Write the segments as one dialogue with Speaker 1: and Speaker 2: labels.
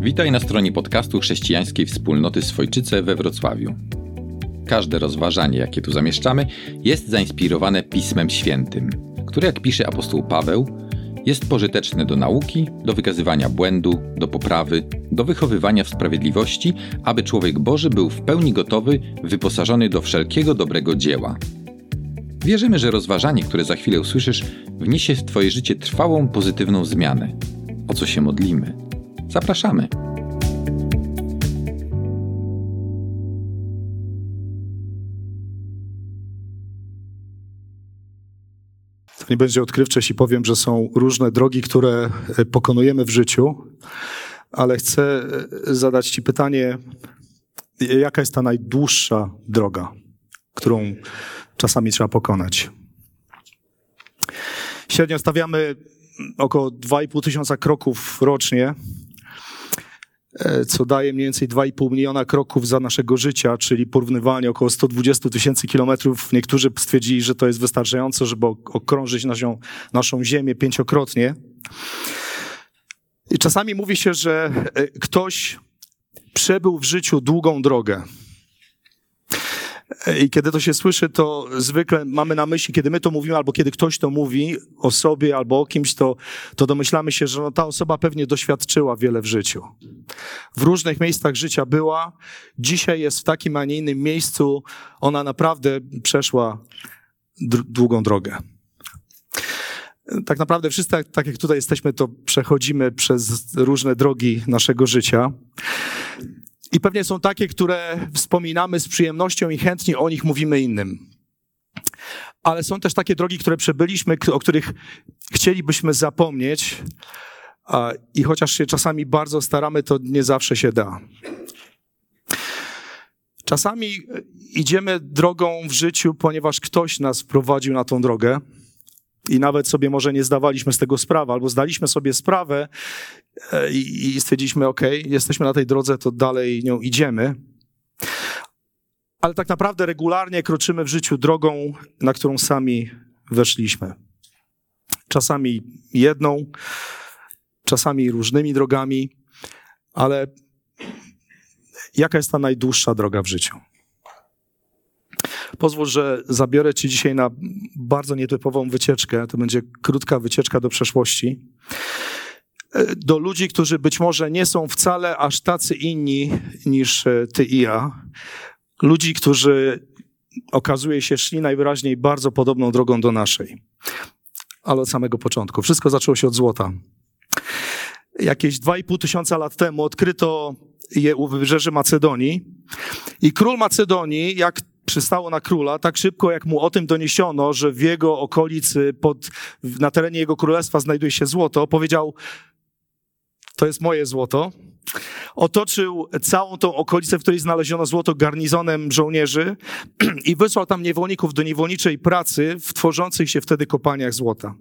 Speaker 1: Witaj na stronie podcastu chrześcijańskiej wspólnoty Swojczyce we Wrocławiu. Każde rozważanie, jakie tu zamieszczamy, jest zainspirowane Pismem Świętym, które, jak pisze apostoł Paweł, jest pożyteczne do nauki, do wykazywania błędu, do poprawy, do wychowywania w sprawiedliwości, aby człowiek Boży był w pełni gotowy, wyposażony do wszelkiego dobrego dzieła. Wierzymy, że rozważanie, które za chwilę usłyszysz, wniesie w Twoje życie trwałą, pozytywną zmianę. O co się modlimy? Zapraszamy.
Speaker 2: To nie będzie odkrywcze, jeśli powiem, że są różne drogi, które e, pokonujemy w życiu, ale chcę e, zadać Ci pytanie, jaka jest ta najdłuższa droga, którą czasami trzeba pokonać? Średnio stawiamy około 2,5 tysiąca kroków rocznie, e, co daje mniej więcej 2,5 miliona kroków za naszego życia, czyli porównywanie około 120 tysięcy kilometrów. Niektórzy stwierdzili, że to jest wystarczająco, żeby okrążyć naszą, naszą Ziemię pięciokrotnie. I czasami mówi się, że e, ktoś przebył w życiu długą drogę. I kiedy to się słyszy, to zwykle mamy na myśli, kiedy my to mówimy, albo kiedy ktoś to mówi o sobie albo o kimś, to, to domyślamy się, że no, ta osoba pewnie doświadczyła wiele w życiu. W różnych miejscach życia była, dzisiaj jest w takim, a nie innym miejscu. Ona naprawdę przeszła długą drogę. Tak naprawdę wszyscy, tak, tak jak tutaj jesteśmy, to przechodzimy przez różne drogi naszego życia. I pewnie są takie, które wspominamy z przyjemnością i chętnie o nich mówimy innym. Ale są też takie drogi, które przebyliśmy, o których chcielibyśmy zapomnieć. I chociaż się czasami bardzo staramy, to nie zawsze się da. Czasami idziemy drogą w życiu, ponieważ ktoś nas prowadził na tą drogę i nawet sobie może nie zdawaliśmy z tego sprawy, albo zdaliśmy sobie sprawę e, i, stwierdziliśmy, ok, jesteśmy na tej drodze, to dalej nią idziemy. Ale tak naprawdę regularnie kroczymy w życiu drogą, na którą sami weszliśmy. Czasami jedną, czasami różnymi drogami, ale jaka jest ta najdłuższa droga w życiu? Pozwól, że zabiorę Cię dzisiaj na bardzo nietypową wycieczkę. To będzie krótka wycieczka do przeszłości. Do ludzi, którzy być może nie są wcale aż tacy inni niż e, Ty i ja. Ludzi, którzy okazuje się szli najwyraźniej bardzo podobną drogą do naszej. Ale od samego początku. Wszystko zaczęło się od złota. Jakieś 2,5 tysiąca lat temu odkryto je u wybrzeży Macedonii i król Macedonii, jak przystało na króla tak szybko, jak mu o tym doniesiono, że w jego okolicy, pod, na terenie jego królestwa znajduje się złoto, powiedział, to jest moje złoto. Otoczył całą tą okolicę, w której znaleziono złoto, garnizonem żołnierzy i wysłał tam niewolników do niewolniczej pracy w tworzących się wtedy kopalniach złota.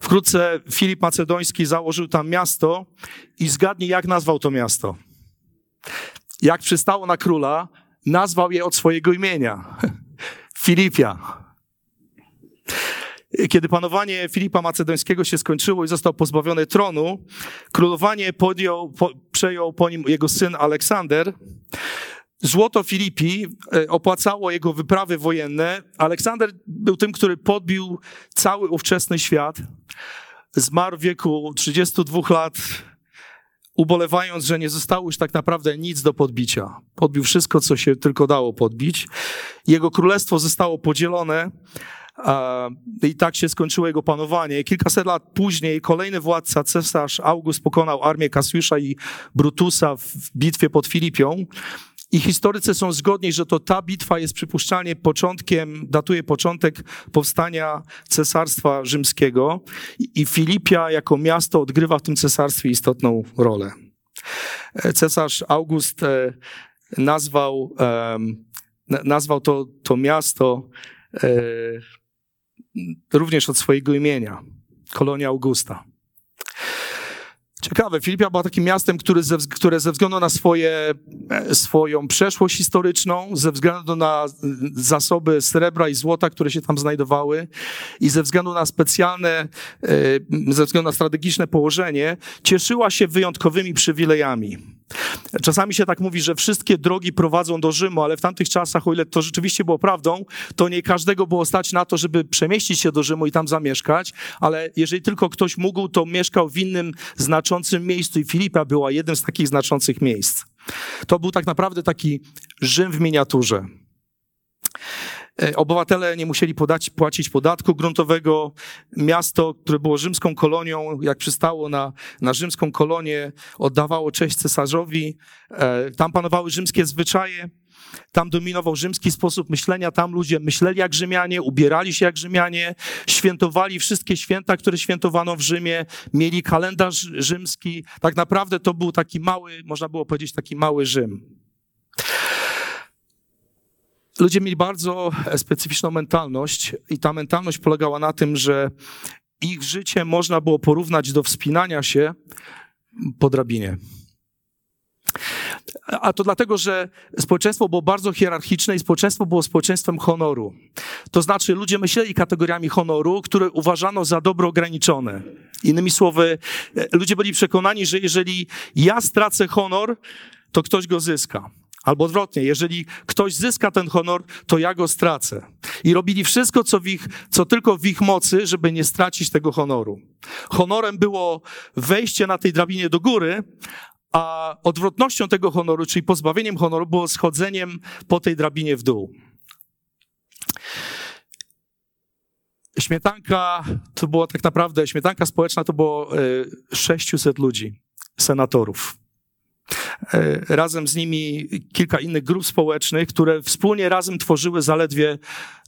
Speaker 2: Wkrótce Filip Macedoński założył tam miasto i zgadnij, jak nazwał to miasto. Jak przystało na króla, nazwał je od swojego imienia. Filipia. Kiedy panowanie Filipa Macedońskiego się skończyło i został pozbawiony tronu, królowanie podjął, po, przejął po nim jego syn Aleksander. Złoto Filipi e, opłacało jego wyprawy wojenne. Aleksander był tym, który podbił cały ówczesny świat. Zmarł w wieku 32 lat ubolewając, że nie zostało już tak naprawdę nic do podbicia. Podbił wszystko, co się tylko dało podbić. Jego królestwo zostało podzielone i tak się skończyło jego panowanie. Kilkaset lat później kolejny władca, cesarz August, pokonał armię Kasjusza i Brutusa w bitwie pod Filipią. I historycy są zgodni, że to ta bitwa jest przypuszczalnie początkiem, datuje początek powstania Cesarstwa Rzymskiego i Filipia jako miasto odgrywa w tym cesarstwie istotną rolę. Cesarz August e, nazwał, nazwał to, to miasto e, również od swojego imienia, kolonia Augusta. Ciekawe, Filipia była takim miastem, który ze, które ze względu na swoje, e, swoją przeszłość historyczną, ze względu na zasoby srebra i złota, które się tam znajdowały i ze względu na specjalne, e, ze względu na strategiczne położenie, cieszyła się wyjątkowymi przywilejami. Czasami się tak mówi, że wszystkie drogi prowadzą do Rzymu, ale w tamtych czasach, o ile to rzeczywiście było prawdą, to nie każdego było stać na to, żeby przemieścić się do Rzymu i tam zamieszkać, ale jeżeli tylko ktoś mógł, to mieszkał w innym znaczącym miejscu i Filipa była jednym z takich znaczących miejsc. To był tak naprawdę taki Rzym w miniaturze. E, obywatele nie musieli podać, płacić podatku gruntowego. Miasto, które było rzymską kolonią, jak przystało na, na rzymską kolonię, oddawało cześć cesarzowi. E, tam panowały rzymskie zwyczaje. Tam dominował rzymski sposób myślenia, tam ludzie myśleli jak Rzymianie, ubierali się jak Rzymianie, świętowali wszystkie święta, które świętowano w Rzymie, mieli kalendarz rzymski. Tak naprawdę to był taki mały, można było powiedzieć, taki mały Rzym ludzie mieli bardzo specyficzną mentalność i ta mentalność polegała na tym, że ich życie można było porównać do wspinania się po drabinie. A to dlatego, że społeczeństwo było bardzo hierarchiczne i społeczeństwo było społeczeństwem honoru. To znaczy, ludzie myśleli kategoriami honoru, które uważano za dobro ograniczone. Innymi słowy, ludzie byli przekonani, że jeżeli ja stracę honor, to ktoś go zyska. Albo odwrotnie, jeżeli ktoś zyska ten honor, to ja go stracę. I robili wszystko, co, w ich, co tylko w ich mocy, żeby nie stracić tego honoru. Honorem było wejście na tej drabinie do góry, a odwrotnością tego honoru, czyli pozbawieniem honoru, było schodzeniem po tej drabinie w dół. Śmietanka to było tak naprawdę, śmietanka społeczna to było 600 e, ludzi, senatorów. E, razem z nimi kilka innych grup społecznych, które wspólnie razem tworzyły zaledwie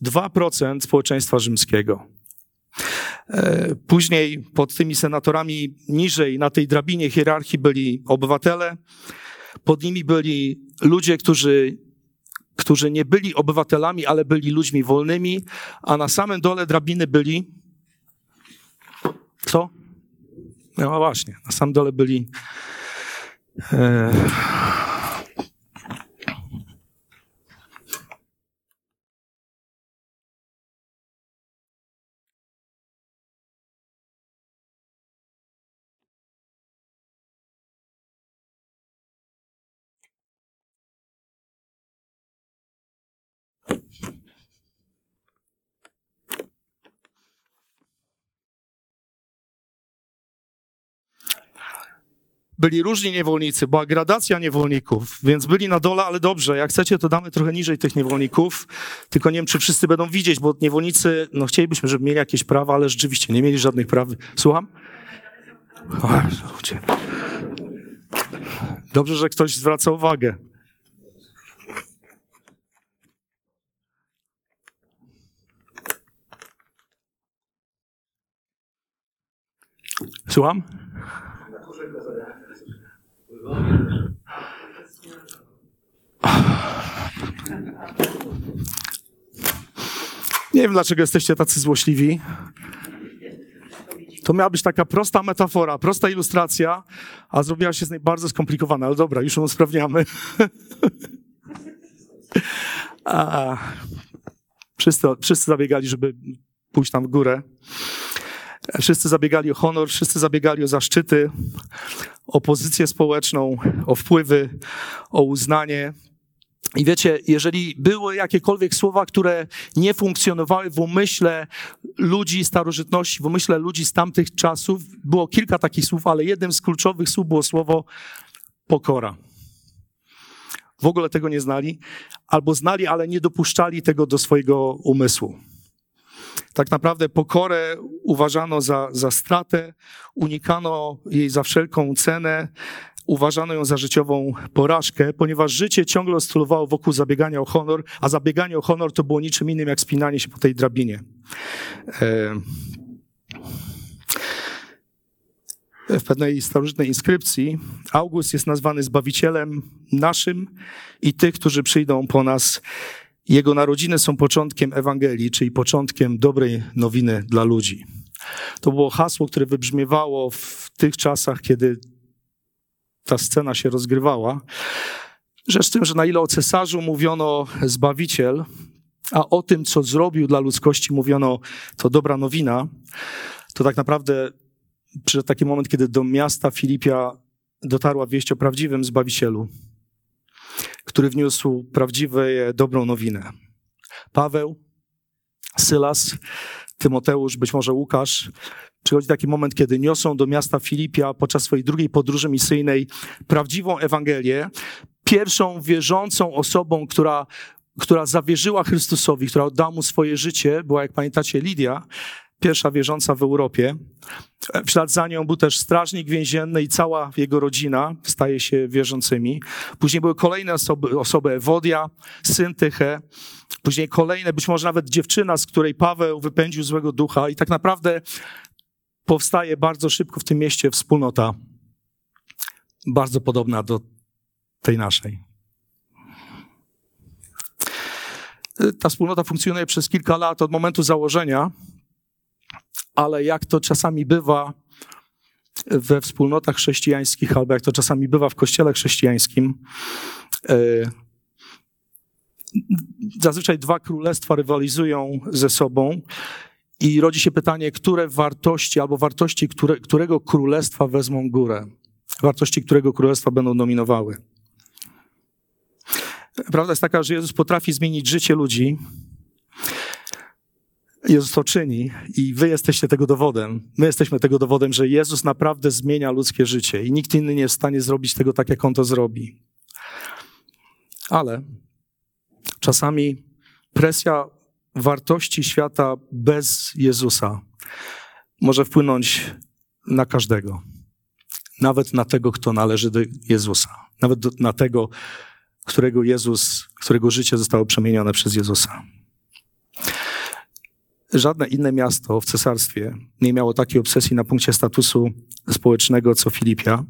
Speaker 2: 2% społeczeństwa rzymskiego. E, później pod tymi senatorami niżej na tej drabinie hierarchii byli obywatele, pod nimi byli ludzie, którzy, którzy nie byli obywatelami, ale byli ludźmi wolnymi, a na samym dole drabiny byli. Co? No właśnie, na samym dole byli 嗯 byli różni niewolnicy, była gradacja niewolników, więc byli na dole, ale dobrze, jak chcecie, to damy trochę niżej tych niewolników, tylko nie wiem, czy wszyscy będą widzieć, bo niewolnicy, no chcielibyśmy, żeby mieli jakieś prawa, ale rzeczywiście nie mieli żadnych praw. Słucham? Dobrze, że ktoś zwraca uwagę. Słucham? Nie wiem, dlaczego jesteście tacy złośliwi. To miała być taka prosta metafora, prosta ilustracja, a zrobiła się z niej bardzo skomplikowana. Ale dobra, już ją usprawniamy. a, wszyscy, wszyscy zabiegali, żeby pójść tam w górę. Wszyscy zabiegali o honor, wszyscy zabiegali o zaszczyty, o pozycję społeczną, o wpływy, o uznanie. I wiecie, jeżeli były jakiekolwiek słowa, które nie funkcjonowały w umyśle ludzi starożytności, w umyśle ludzi z tamtych czasów, było kilka takich słów, ale jednym z kluczowych słów było słowo pokora. W ogóle tego nie znali, albo znali, ale nie dopuszczali tego do swojego umysłu. Tak naprawdę pokorę uważano za, za stratę, unikano jej za wszelką cenę, uważano ją za życiową porażkę, ponieważ życie ciągle oscylowało wokół zabiegania o honor, a zabieganie o honor to było niczym innym jak spinanie się po tej drabinie. W pewnej starożytnej inskrypcji August jest nazwany Zbawicielem naszym i tych, którzy przyjdą po nas jego narodziny są początkiem Ewangelii, czyli początkiem dobrej nowiny dla ludzi. To było hasło, które wybrzmiewało w tych czasach, kiedy ta scena się rozgrywała. Rzecz tym, że na ile o cesarzu mówiono Zbawiciel, a o tym, co zrobił dla ludzkości, mówiono to dobra nowina, to tak naprawdę przyszedł taki moment, kiedy do miasta Filipia dotarła wieść o prawdziwym Zbawicielu, który wniósł prawdziwą, dobrą nowinę. Paweł, Sylas, Tymoteusz, być może Łukasz, przychodzi taki moment, kiedy niosą do miasta Filipia podczas swojej drugiej podróży misyjnej prawdziwą Ewangelię, pierwszą wierzącą osobą, która, która zawierzyła Chrystusowi, która oddała mu swoje życie, była, jak pamiętacie, Lidia, pierwsza wierząca w Europie. W ślad za nią był też strażnik więzienny i cała jego rodzina staje się wierzącymi. Później były kolejne osoby, osoby Ewodia, syn Tyche, później kolejne, być może nawet dziewczyna, z której Paweł wypędził złego ducha i tak naprawdę powstaje bardzo szybko w tym mieście wspólnota bardzo podobna do tej naszej. Ta wspólnota funkcjonuje przez kilka lat od momentu założenia, ale jak to czasami bywa we wspólnotach chrześcijańskich, albo jak to czasami bywa w kościele chrześcijańskim, e, zazwyczaj dwa królestwa rywalizują ze sobą i rodzi się pytanie, które wartości albo wartości które, którego królestwa wezmą górę, wartości którego królestwa będą dominowały. Prawda jest taka, że Jezus potrafi zmienić życie ludzi. Jezus to czyni i wy jesteście tego dowodem. My jesteśmy tego dowodem, że Jezus naprawdę zmienia ludzkie życie i nikt inny nie jest w stanie zrobić tego tak, jak On to zrobi. Ale czasami presja wartości świata bez Jezusa może wpłynąć na każdego. Nawet na tego, kto należy do Jezusa. Nawet do, na tego, którego Jezus, którego życie zostało przemienione przez Jezusa. Żadne inne miasto w cesarstwie nie miało takiej obsesji na punkcie statusu społecznego co Filipia.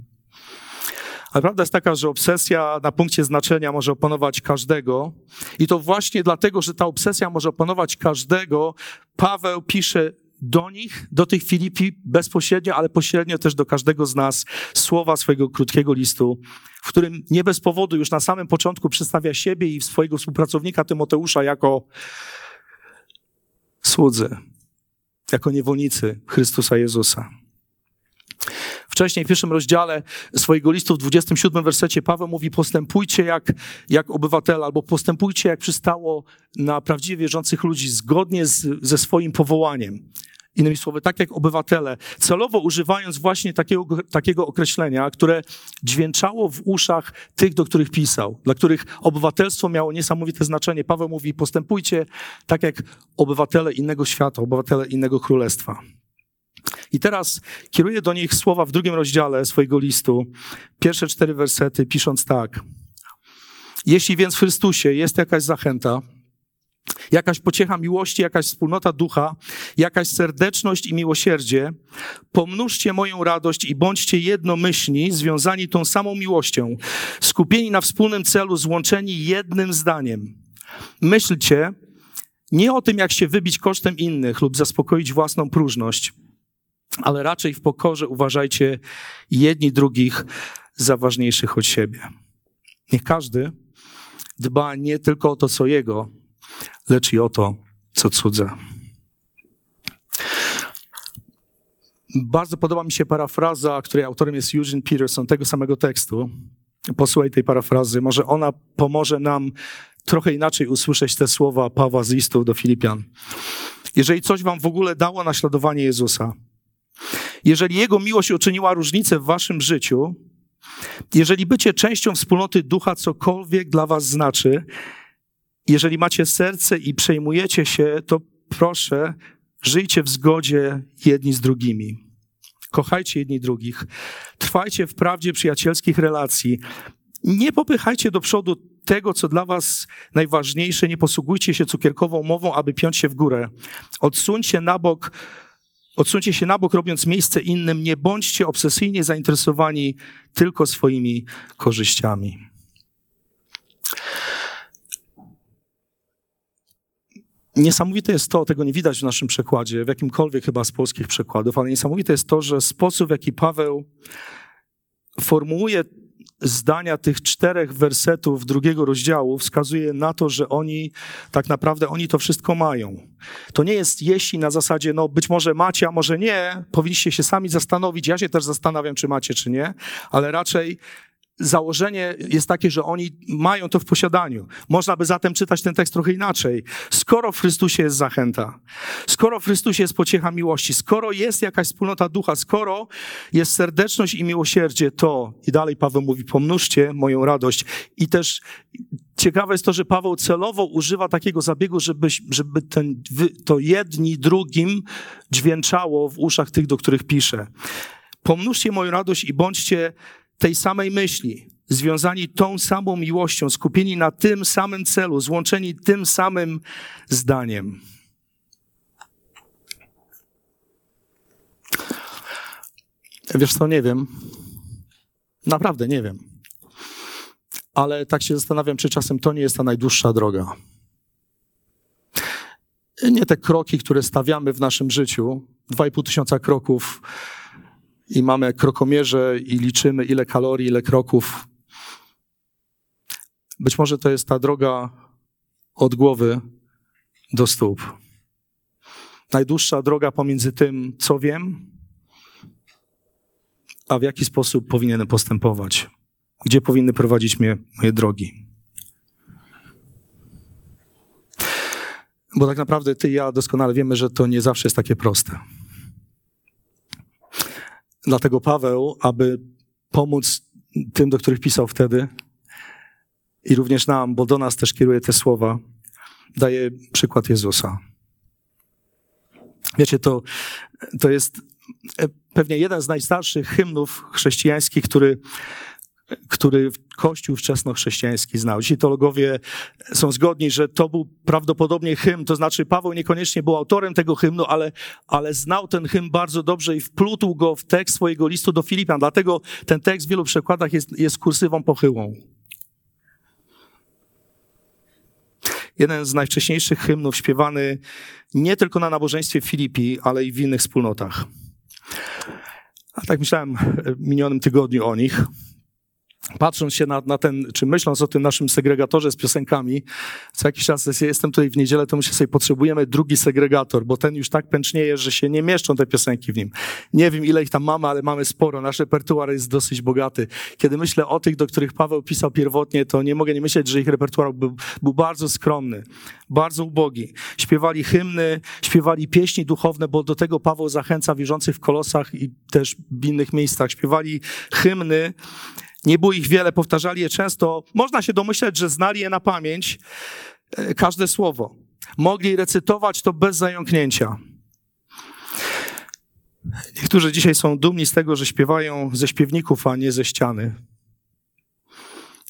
Speaker 2: Ale prawda jest taka, że obsesja na punkcie znaczenia może opanować każdego. I to właśnie dlatego, że ta obsesja może opanować każdego, Paweł pisze do nich, do tych Filipi bezpośrednio, ale pośrednio też do każdego z nas słowa swojego krótkiego listu, w którym nie bez powodu już na samym początku przedstawia siebie i swojego współpracownika Tymoteusza jako słudzy, jako niewolnicy Chrystusa Jezusa. Wcześniej w pierwszym rozdziale swojego listu, w 27 wersecie, Paweł mówi: Postępujcie jak, jak obywatele, albo postępujcie jak przystało na prawdziwie wierzących ludzi, zgodnie z, ze swoim powołaniem. Innymi słowy, tak jak obywatele, celowo używając właśnie takiego, takiego określenia, które dźwięczało w uszach tych, do których pisał, dla których obywatelstwo miało niesamowite znaczenie. Paweł mówi: postępujcie tak jak obywatele innego świata, obywatele innego królestwa. I teraz kieruję do nich słowa w drugim rozdziale swojego listu, pierwsze cztery wersety, pisząc tak. Jeśli więc w Chrystusie jest jakaś zachęta, jakaś pociecha miłości, jakaś wspólnota ducha, jakaś serdeczność i miłosierdzie, pomnóżcie moją radość i bądźcie jednomyślni, związani tą samą miłością, skupieni na wspólnym celu, złączeni jednym zdaniem. Myślcie nie o tym, jak się wybić kosztem innych lub zaspokoić własną próżność, ale raczej w pokorze uważajcie jedni drugich za ważniejszych od siebie. Niech każdy dba nie tylko o to, co jego, lecz i o to, co cudze. Bardzo podoba mi się parafraza, której autorem jest Eugene Peterson, tego samego tekstu. Posłuchaj tej parafrazy. Może ona pomoże nam trochę inaczej usłyszeć te słowa Pawła z listu do Filipian. Jeżeli coś wam w ogóle dało naśladowanie Jezusa, jeżeli Jego miłość uczyniła różnicę w waszym życiu, jeżeli bycie częścią wspólnoty ducha cokolwiek dla was znaczy, jeżeli macie serce i przejmujecie się, to proszę, żyjcie w zgodzie jedni z drugimi. Kochajcie jedni drugich. Trwajcie w prawdzie przyjacielskich relacji. Nie popychajcie do przodu tego, co dla was najważniejsze. Nie posługujcie się cukierkową mową, aby piąć się w górę. Odsuńcie na bok Odsuńcie się na bok, robiąc miejsce innym. Nie bądźcie obsesyjnie zainteresowani tylko swoimi korzyściami. Niesamowite jest to, tego nie widać w naszym przekładzie, w jakimkolwiek chyba z polskich przekładów, ale niesamowite jest to, że sposób, w jaki Paweł formułuje zdania tych czterech wersetów drugiego rozdziału wskazuje na to, że oni tak naprawdę oni to wszystko mają. To nie jest jeśli na zasadzie, no być może macie, a może nie, powinniście się sami zastanowić. Ja się też zastanawiam, czy macie, czy nie, ale raczej założenie jest takie, że oni mają to w posiadaniu. Można by zatem czytać ten tekst trochę inaczej. Skoro w Chrystusie jest zachęta, skoro w Chrystusie jest pociecha miłości, skoro jest jakaś wspólnota ducha, skoro jest serdeczność i miłosierdzie, to i dalej Paweł mówi, pomnóżcie moją radość. I też ciekawe jest to, że Paweł celowo używa takiego zabiegu, żeby, żeby ten, to jedni drugim dźwięczało w uszach tych, do których pisze. Pomnóżcie moją radość i bądźcie tej samej myśli, związani tą samą miłością, skupieni na tym samym celu, złączeni tym samym zdaniem. Wiesz co, nie wiem. Naprawdę nie wiem. Ale tak się zastanawiam, czy czasem to nie jest ta najdłuższa droga. Nie te kroki, które stawiamy w naszym życiu, dwa i pół tysiąca kroków, i mamy krokomierze i liczymy ile kalorii, ile kroków. Być może to jest ta droga od głowy do stóp. Najdłuższa droga pomiędzy tym, co wiem, a w jaki sposób powinienem postępować. Gdzie powinny prowadzić mnie moje drogi. Bo tak naprawdę ty i ja doskonale wiemy, że to nie zawsze jest takie proste. Dlatego Paweł, aby pomóc tym, do których pisał wtedy, i również nam, bo do nas też kieruje te słowa, daje przykład Jezusa. Wiecie, to, to jest pewnie jeden z najstarszych hymnów chrześcijańskich, który który Kościół wczesnochrześcijański znał. Ci teologowie są zgodni, że to był prawdopodobnie hymn, to znaczy Paweł niekoniecznie był autorem tego hymnu, ale, ale znał ten hymn bardzo dobrze i wplótł go w tekst swojego listu do Filipian. Dlatego ten tekst w wielu przekładach jest, jest kursywą pochyłą. Jeden z najwcześniejszych hymnów śpiewany nie tylko na nabożeństwie w Filipi, ale i w innych wspólnotach. A tak myślałem w minionym tygodniu o nich patrząc się na, na, ten, czy myśląc o tym naszym segregatorze z piosenkami, co jakiś czas, jestem tutaj w niedzielę, to myślę sobie, potrzebujemy drugi segregator, bo ten już tak pęcznieje, że się nie mieszczą te piosenki w nim. Nie wiem, ile ich tam mamy, ale mamy sporo. Nasz repertuar jest dosyć bogaty. Kiedy myślę o tych, do których Paweł pisał pierwotnie, to nie mogę nie myśleć, że ich repertuar był, był bardzo skromny, bardzo ubogi. Śpiewali hymny, śpiewali pieśni duchowne, bo do tego Paweł zachęca wierzących w Kolosach i też w innych miejscach. Śpiewali hymny, nie było ich wiele, powtarzali je często. Można się domyśleć, że znali je na pamięć, e, każde słowo. Mogli recytować to bez zająknięcia. Niektórzy dzisiaj są dumni z tego, że śpiewają ze śpiewników, a nie ze ściany.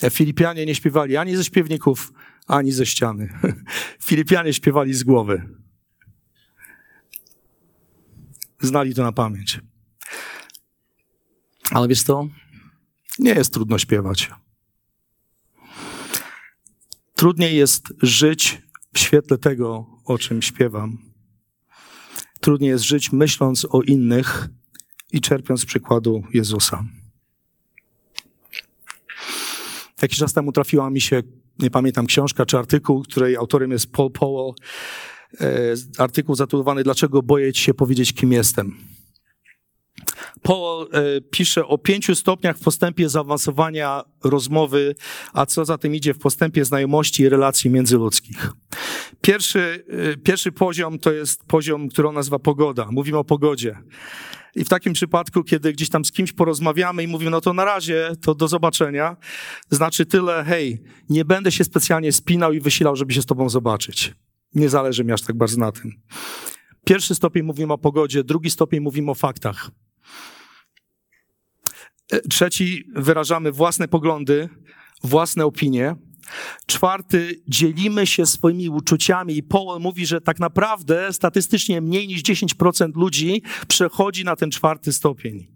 Speaker 2: E, Filipianie nie śpiewali ani ze śpiewników, ani ze ściany. Filipianie śpiewali z głowy. Znali to na pamięć. Ale wiesz to, nie jest trudno śpiewać. Trudniej jest żyć w świetle tego, o czym śpiewam. Trudniej jest żyć myśląc o innych i czerpiąc przykładu Jezusa. Jakiś czas temu trafiła mi się, nie pamiętam, książka czy artykuł, której autorem jest Paul Powell. E, artykuł zatytułowany Dlaczego boję się powiedzieć, kim jestem? Paul e, pisze o pięciu stopniach w postępie zaawansowania rozmowy, a co za tym idzie w postępie znajomości i relacji międzyludzkich. Pierwszy, e, pierwszy poziom to jest poziom, który on nazywa pogoda. Mówimy o pogodzie. I w takim przypadku, kiedy gdzieś tam z kimś porozmawiamy i mówimy, no to na razie, to do zobaczenia, znaczy tyle, hej, nie będę się specjalnie spinał i wysilał, żeby się z tobą zobaczyć. Nie zależy mi aż tak bardzo na tym. Pierwszy stopień mówimy o pogodzie, drugi stopień mówimy o faktach. Trzeci, wyrażamy własne poglądy, własne opinie. Czwarty, dzielimy się swoimi uczuciami i Paul mówi, że tak naprawdę statystycznie mniej niż 10% ludzi przechodzi na ten czwarty stopień.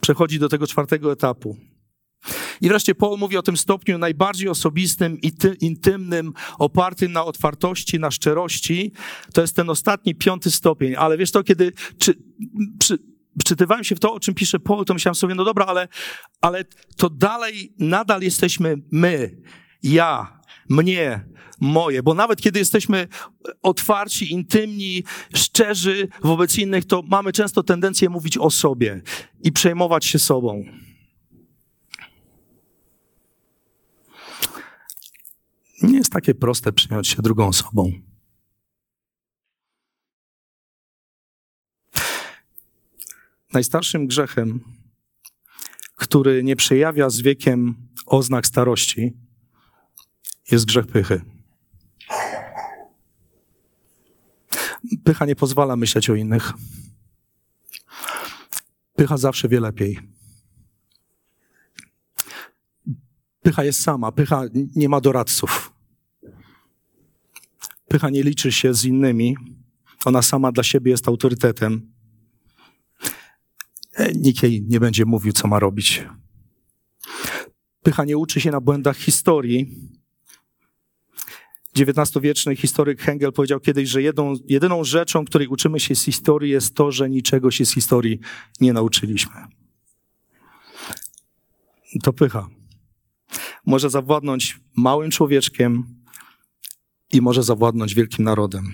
Speaker 2: Przechodzi do tego czwartego etapu. I wreszcie Paul mówi o tym stopniu najbardziej osobistym i ty, intymnym, opartym na otwartości, na szczerości. To jest ten ostatni, piąty stopień. Ale wiesz to, kiedy czy, przy, wczytywałem się w to, o czym pisze Paul, to myślałem sobie, no dobra, ale, ale to dalej, nadal jesteśmy my, ja, mnie, moje. Bo nawet kiedy jesteśmy otwarci, intymni, szczerzy wobec innych, to mamy często tendencję mówić o sobie i przejmować się sobą. Nie jest takie proste przyjąć się drugą osobą. Najstarszym grzechem, który nie przejawia z wiekiem oznak starości, jest grzech pychy. Pycha nie pozwala myśleć o innych. Pycha zawsze wie lepiej. Pycha jest sama, pycha nie ma doradców. Pycha nie liczy się z innymi, ona sama dla siebie jest autorytetem. E, nikt jej nie będzie mówił, co ma robić. Pycha nie uczy się na błędach historii. XIX-wieczny historyk Hengel powiedział kiedyś, że jedną, jedyną rzeczą, której uczymy się z historii, jest to, że niczego się z historii nie nauczyliśmy. To pycha. Może zawładnąć małym człowieczkiem i może zawładnąć wielkim narodem.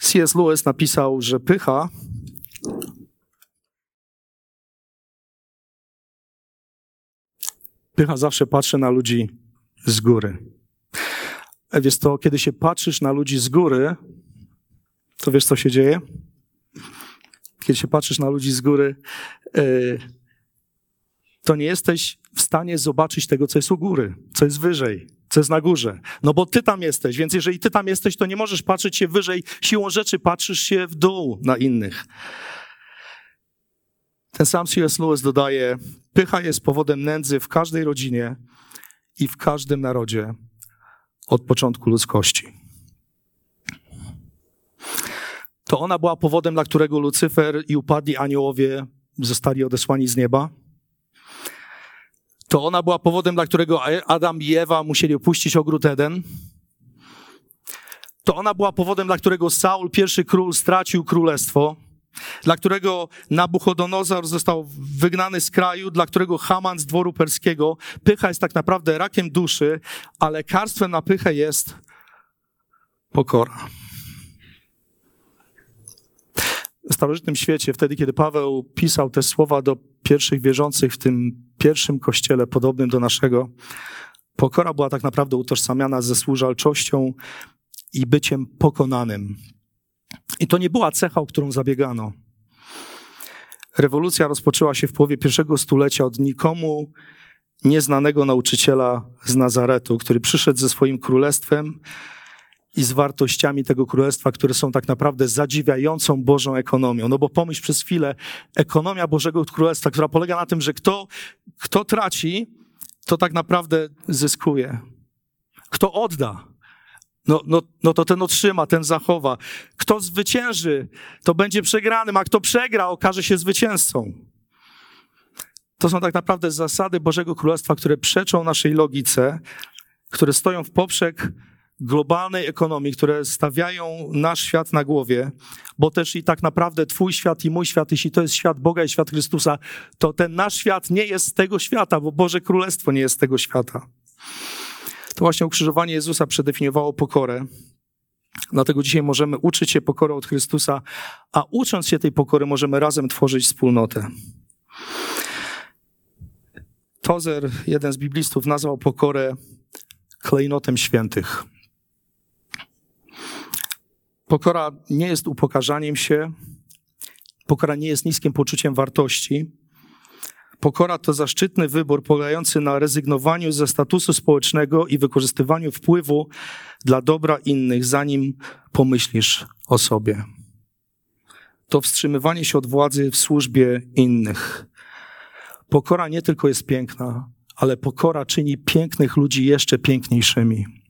Speaker 2: C.S. Lewis napisał, że pycha pycha zawsze patrzy na ludzi z góry. E, wiesz to, kiedy się patrzysz na ludzi z góry, to wiesz, co się dzieje? Kiedy się patrzysz na ludzi z góry, e, to nie jesteś w stanie zobaczyć tego, co jest u góry, co jest wyżej, co jest na górze. No bo ty tam jesteś, więc jeżeli ty tam jesteś, to nie możesz patrzeć się wyżej. Siłą rzeczy patrzysz się w dół na innych. Ten sam C.S. Lewis dodaje, pycha jest powodem nędzy w każdej rodzinie i w każdym narodzie od początku ludzkości. To ona była powodem, dla którego Lucyfer i upadli aniołowie zostali odesłani z nieba. To ona była powodem, dla którego Adam i Ewa musieli opuścić ogród Eden. To ona była powodem, dla którego Saul, pierwszy król, stracił królestwo dla którego Nabuchodonozor został wygnany z kraju, dla którego Haman z dworu perskiego. Pycha jest tak naprawdę rakiem duszy, a lekarstwem na pychę jest pokora. W starożytnym świecie, wtedy kiedy Paweł pisał te słowa do pierwszych wierzących w tym pierwszym kościele podobnym do naszego, pokora była tak naprawdę utożsamiana ze służalczością i byciem pokonanym. I to nie była cecha, o którą zabiegano. Rewolucja rozpoczęła się w połowie pierwszego stulecia od nikomu nieznanego nauczyciela z Nazaretu, który przyszedł ze swoim królestwem i z wartościami tego królestwa, które są tak naprawdę zadziwiającą Bożą ekonomią. No bo pomyśl przez chwilę, ekonomia Bożego Królestwa, która polega na tym, że kto, kto traci, to tak naprawdę zyskuje. Kto odda, no, no, no to ten otrzyma, ten zachowa. Kto zwycięży, to będzie przegranym, a kto przegra, okaże się zwycięzcą. To są tak naprawdę zasady Bożego Królestwa, które przeczą naszej logice, które stoją w poprzek globalnej ekonomii, które stawiają nasz świat na głowie, bo też i tak naprawdę Twój świat i mój świat, jeśli to jest świat Boga i świat Chrystusa, to ten nasz świat nie jest z tego świata, bo Boże Królestwo nie jest z tego świata. To właśnie ukrzyżowanie Jezusa przedefiniowało pokorę. Dlatego dzisiaj możemy uczyć się pokory od Chrystusa, a ucząc się tej pokory, możemy razem tworzyć wspólnotę. Tozer, jeden z biblistów, nazwał pokorę klejnotem świętych. Pokora nie jest upokarzaniem się, pokora nie jest niskim poczuciem wartości, Pokora to zaszczytny wybór polegający na rezygnowaniu ze statusu społecznego i wykorzystywaniu wpływu dla dobra innych, zanim pomyślisz o sobie. To wstrzymywanie się od władzy w służbie innych. Pokora nie tylko jest piękna, ale pokora czyni pięknych ludzi jeszcze piękniejszymi.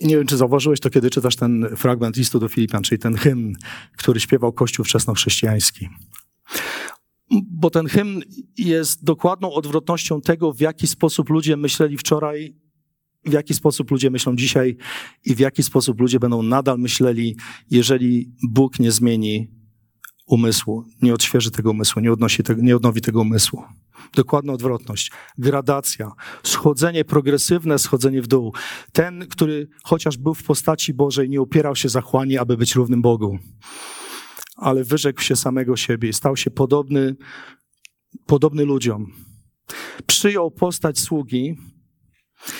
Speaker 2: Nie wiem, czy zauważyłeś to, kiedy czytasz ten fragment listu do Filipian, czyli ten hymn, który śpiewał Kościół wczesnochrześcijański. Bo ten hymn jest dokładną odwrotnością tego, w jaki sposób ludzie myśleli wczoraj, w jaki sposób ludzie myślą dzisiaj i w jaki sposób ludzie będą nadal myśleli, jeżeli Bóg nie zmieni umysłu, nie odświeży tego umysłu, nie, odnosi tego, nie odnowi tego umysłu. Dokładna odwrotność. Gradacja, schodzenie progresywne, schodzenie w dół. Ten, który chociaż był w postaci Bożej, nie opierał się zachłani, aby być równym Bogu, ale wyrzekł się samego siebie i stał się podobny, podobny ludziom. Przyjął postać sługi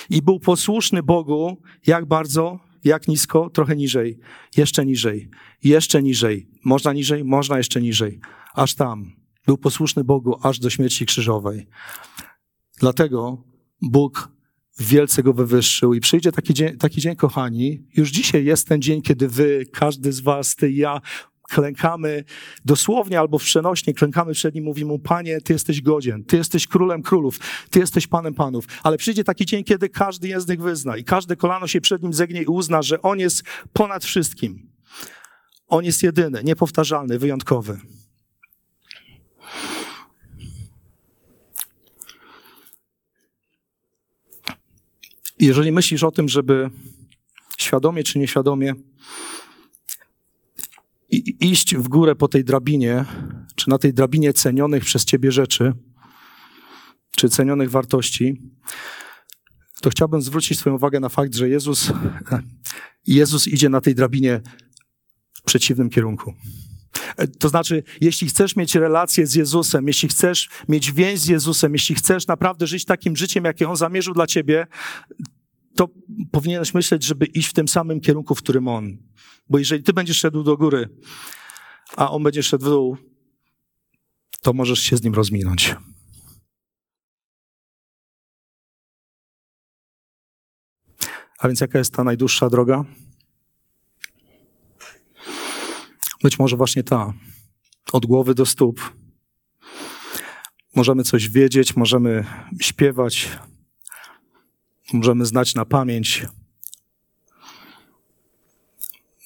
Speaker 2: i był posłuszny Bogu, jak bardzo, jak nisko, trochę niżej, jeszcze niżej, jeszcze niżej. Można niżej, można jeszcze niżej. Aż tam. Był posłuszny Bogu aż do śmierci krzyżowej. Dlatego Bóg wielce go wywyższył i przyjdzie taki dzień, taki dzień, kochani. Już dzisiaj jest ten dzień, kiedy wy, każdy z was, ty ja, klękamy dosłownie albo w przenośnie, klękamy przed nim, mówimy mu, Panie, Ty jesteś godzien, Ty jesteś królem królów, Ty jesteś Panem panów. Ale przyjdzie taki dzień, kiedy każdy język wyzna i każde kolano się przed nim zegnie i uzna, że On jest ponad wszystkim. On jest jedyny, niepowtarzalny, wyjątkowy. Jeżeli myślisz o tym, żeby świadomie czy nieświadomie iść w górę po tej drabinie, czy na tej drabinie cenionych przez ciebie rzeczy, czy cenionych wartości, to chciałbym zwrócić swoją uwagę na fakt, że Jezus, Jezus idzie na tej drabinie w przeciwnym kierunku. To znaczy, jeśli chcesz mieć relację z Jezusem, jeśli chcesz mieć więź z Jezusem, jeśli chcesz naprawdę żyć takim życiem, jakie On zamierzył dla ciebie, powinieneś myśleć, żeby iść w tym samym kierunku, w którym On. Bo jeżeli ty będziesz szedł do góry, a On będzie szedł w dół, to możesz się z Nim rozminąć. A więc jaka jest ta najdłuższa droga? Być może właśnie ta. Od głowy do stóp. Możemy coś wiedzieć, możemy śpiewać, możemy znać na pamięć.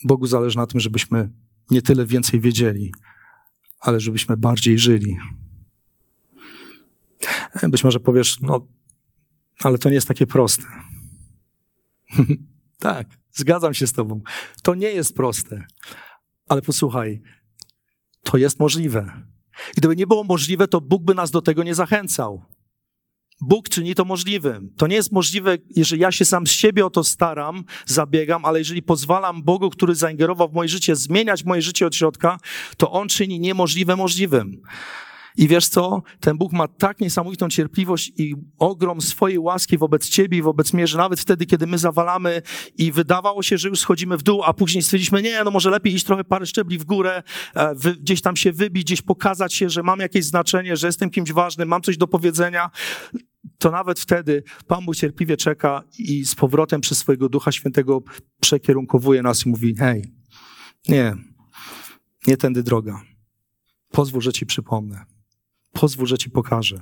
Speaker 2: Bogu zależy na tym, żebyśmy nie tyle więcej wiedzieli, ale żebyśmy bardziej żyli. Być może powiesz, no, ale to nie jest takie proste. tak, zgadzam się z Tobą. To nie jest proste. Ale posłuchaj, to jest możliwe. I gdyby nie było możliwe, to Bóg by nas do tego nie zachęcał. Bóg czyni to możliwym. To nie jest możliwe, jeżeli ja się sam z siebie o to staram, zabiegam, ale jeżeli pozwalam Bogu, który zaingerował w moje życie, zmieniać moje życie od środka, to On czyni niemożliwe możliwym. I wiesz co? Ten Bóg ma tak niesamowitą cierpliwość i ogrom swojej łaski wobec ciebie i wobec mnie, że nawet wtedy, kiedy my zawalamy i wydawało się, że już schodzimy w dół, a później stwierdziliśmy, nie, no może lepiej iść trochę parę szczebli w górę, e, gdzieś tam się wybić, gdzieś pokazać się, że mam jakieś znaczenie, że jestem kimś ważnym, mam coś do powiedzenia, to nawet wtedy Pan Bóg cierpliwie czeka i z powrotem przez swojego Ducha Świętego przekierunkowuje nas i mówi, hej, nie, nie tędy droga. Pozwól, że ci przypomnę. Pozwól, że ci pokażę.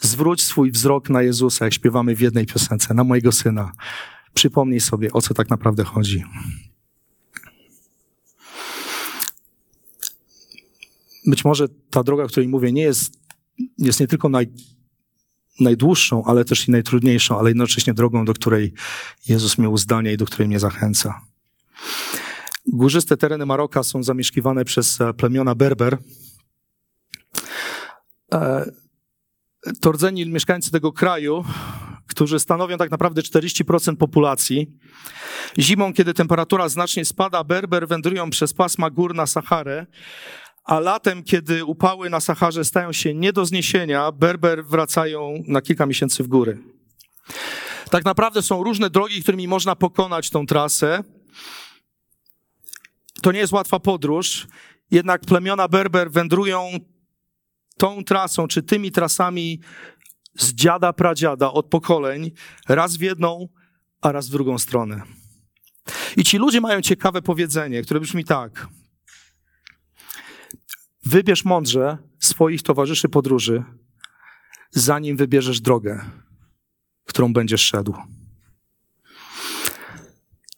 Speaker 2: Zwróć swój wzrok na Jezusa, jak śpiewamy w jednej piosence, na mojego Syna. Przypomnij sobie, o co tak naprawdę chodzi. Być może ta droga, o której mówię, nie jest, jest nie tylko naj, najdłuższą, ale też i najtrudniejszą, ale jednocześnie drogą, do której Jezus miał zdanie i do której mnie zachęca. Górzyste tereny Maroka są zamieszkiwane przez e, plemiona Berber. E, to rdzeni mieszkańcy tego kraju, którzy stanowią tak naprawdę 40% populacji. Zimą, kiedy temperatura znacznie spada, Berber wędrują przez pasma gór na Saharę, a latem, kiedy upały na Saharze stają się nie do zniesienia, Berber wracają na kilka miesięcy w góry. Tak naprawdę są różne drogi, którymi można pokonać tą trasę. To nie jest łatwa podróż, jednak plemiona Berber wędrują tą trasą, czy tymi trasami z dziada pradziada, od pokoleń, raz w jedną, a raz w drugą stronę. I ci ludzie mają ciekawe powiedzenie, które brzmi tak. Wybierz mądrze swoich towarzyszy podróży, zanim wybierzesz drogę, którą będziesz szedł.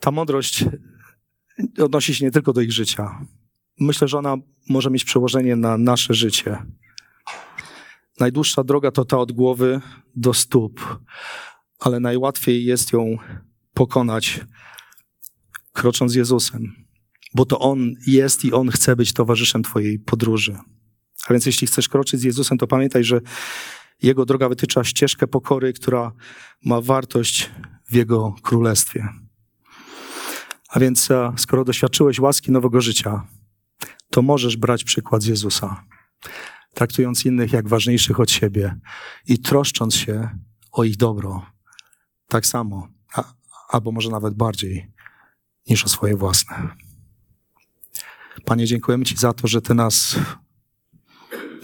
Speaker 2: ta mądrość odnosi się nie tylko do ich życia. Myślę, że ona może mieć przełożenie na nasze życie. Najdłuższa droga to ta od głowy do stóp, ale najłatwiej jest ją pokonać krocząc z Jezusem, bo to On jest i On chce być towarzyszem Twojej podróży. A więc jeśli chcesz kroczyć z Jezusem, to pamiętaj, że Jego droga wytycza ścieżkę pokory, która ma wartość w Jego królestwie. A więc skoro doświadczyłeś łaski nowego życia, to możesz brać przykład z Jezusa, traktując innych jak ważniejszych od siebie i troszcząc się o ich dobro, tak samo, a, albo może nawet bardziej niż o swoje własne. Panie, dziękujemy Ci za to, że Ty nas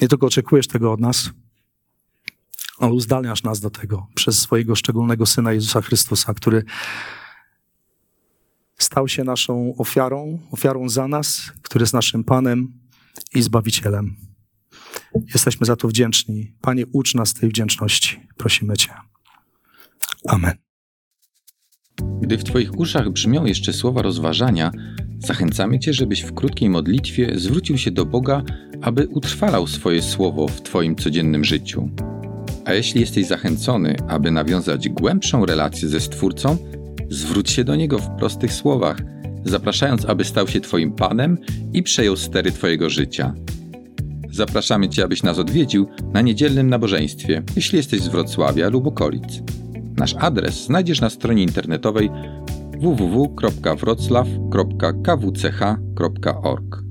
Speaker 2: nie tylko oczekujesz tego od nas, ale uzdalniasz nas do tego przez swojego szczególnego Syna Jezusa Chrystusa, który stał się naszą ofiarą, ofiarą za nas, który jest naszym Panem i Zbawicielem. Jesteśmy za to wdzięczni. Panie, ucz nas tej wdzięczności. Prosimy Cię. Amen.
Speaker 1: Gdy w Twoich uszach brzmią jeszcze słowa rozważania, zachęcamy Cię, żebyś w krótkiej modlitwie zwrócił się do Boga, aby utrwalał swoje słowo w Twoim codziennym życiu. A jeśli jesteś zachęcony, aby nawiązać głębszą relację ze Stwórcą, zwróć się do Niego w prostych słowach, zapraszając, aby stał się Twoim Panem i przejął stery Twojego życia. Zapraszamy Cię, abyś nas odwiedził na niedzielnym nabożeństwie, jeśli jesteś z Wrocławia lub okolic. Nasz adres znajdziesz na stronie internetowej www.wroclaw.kwch.org.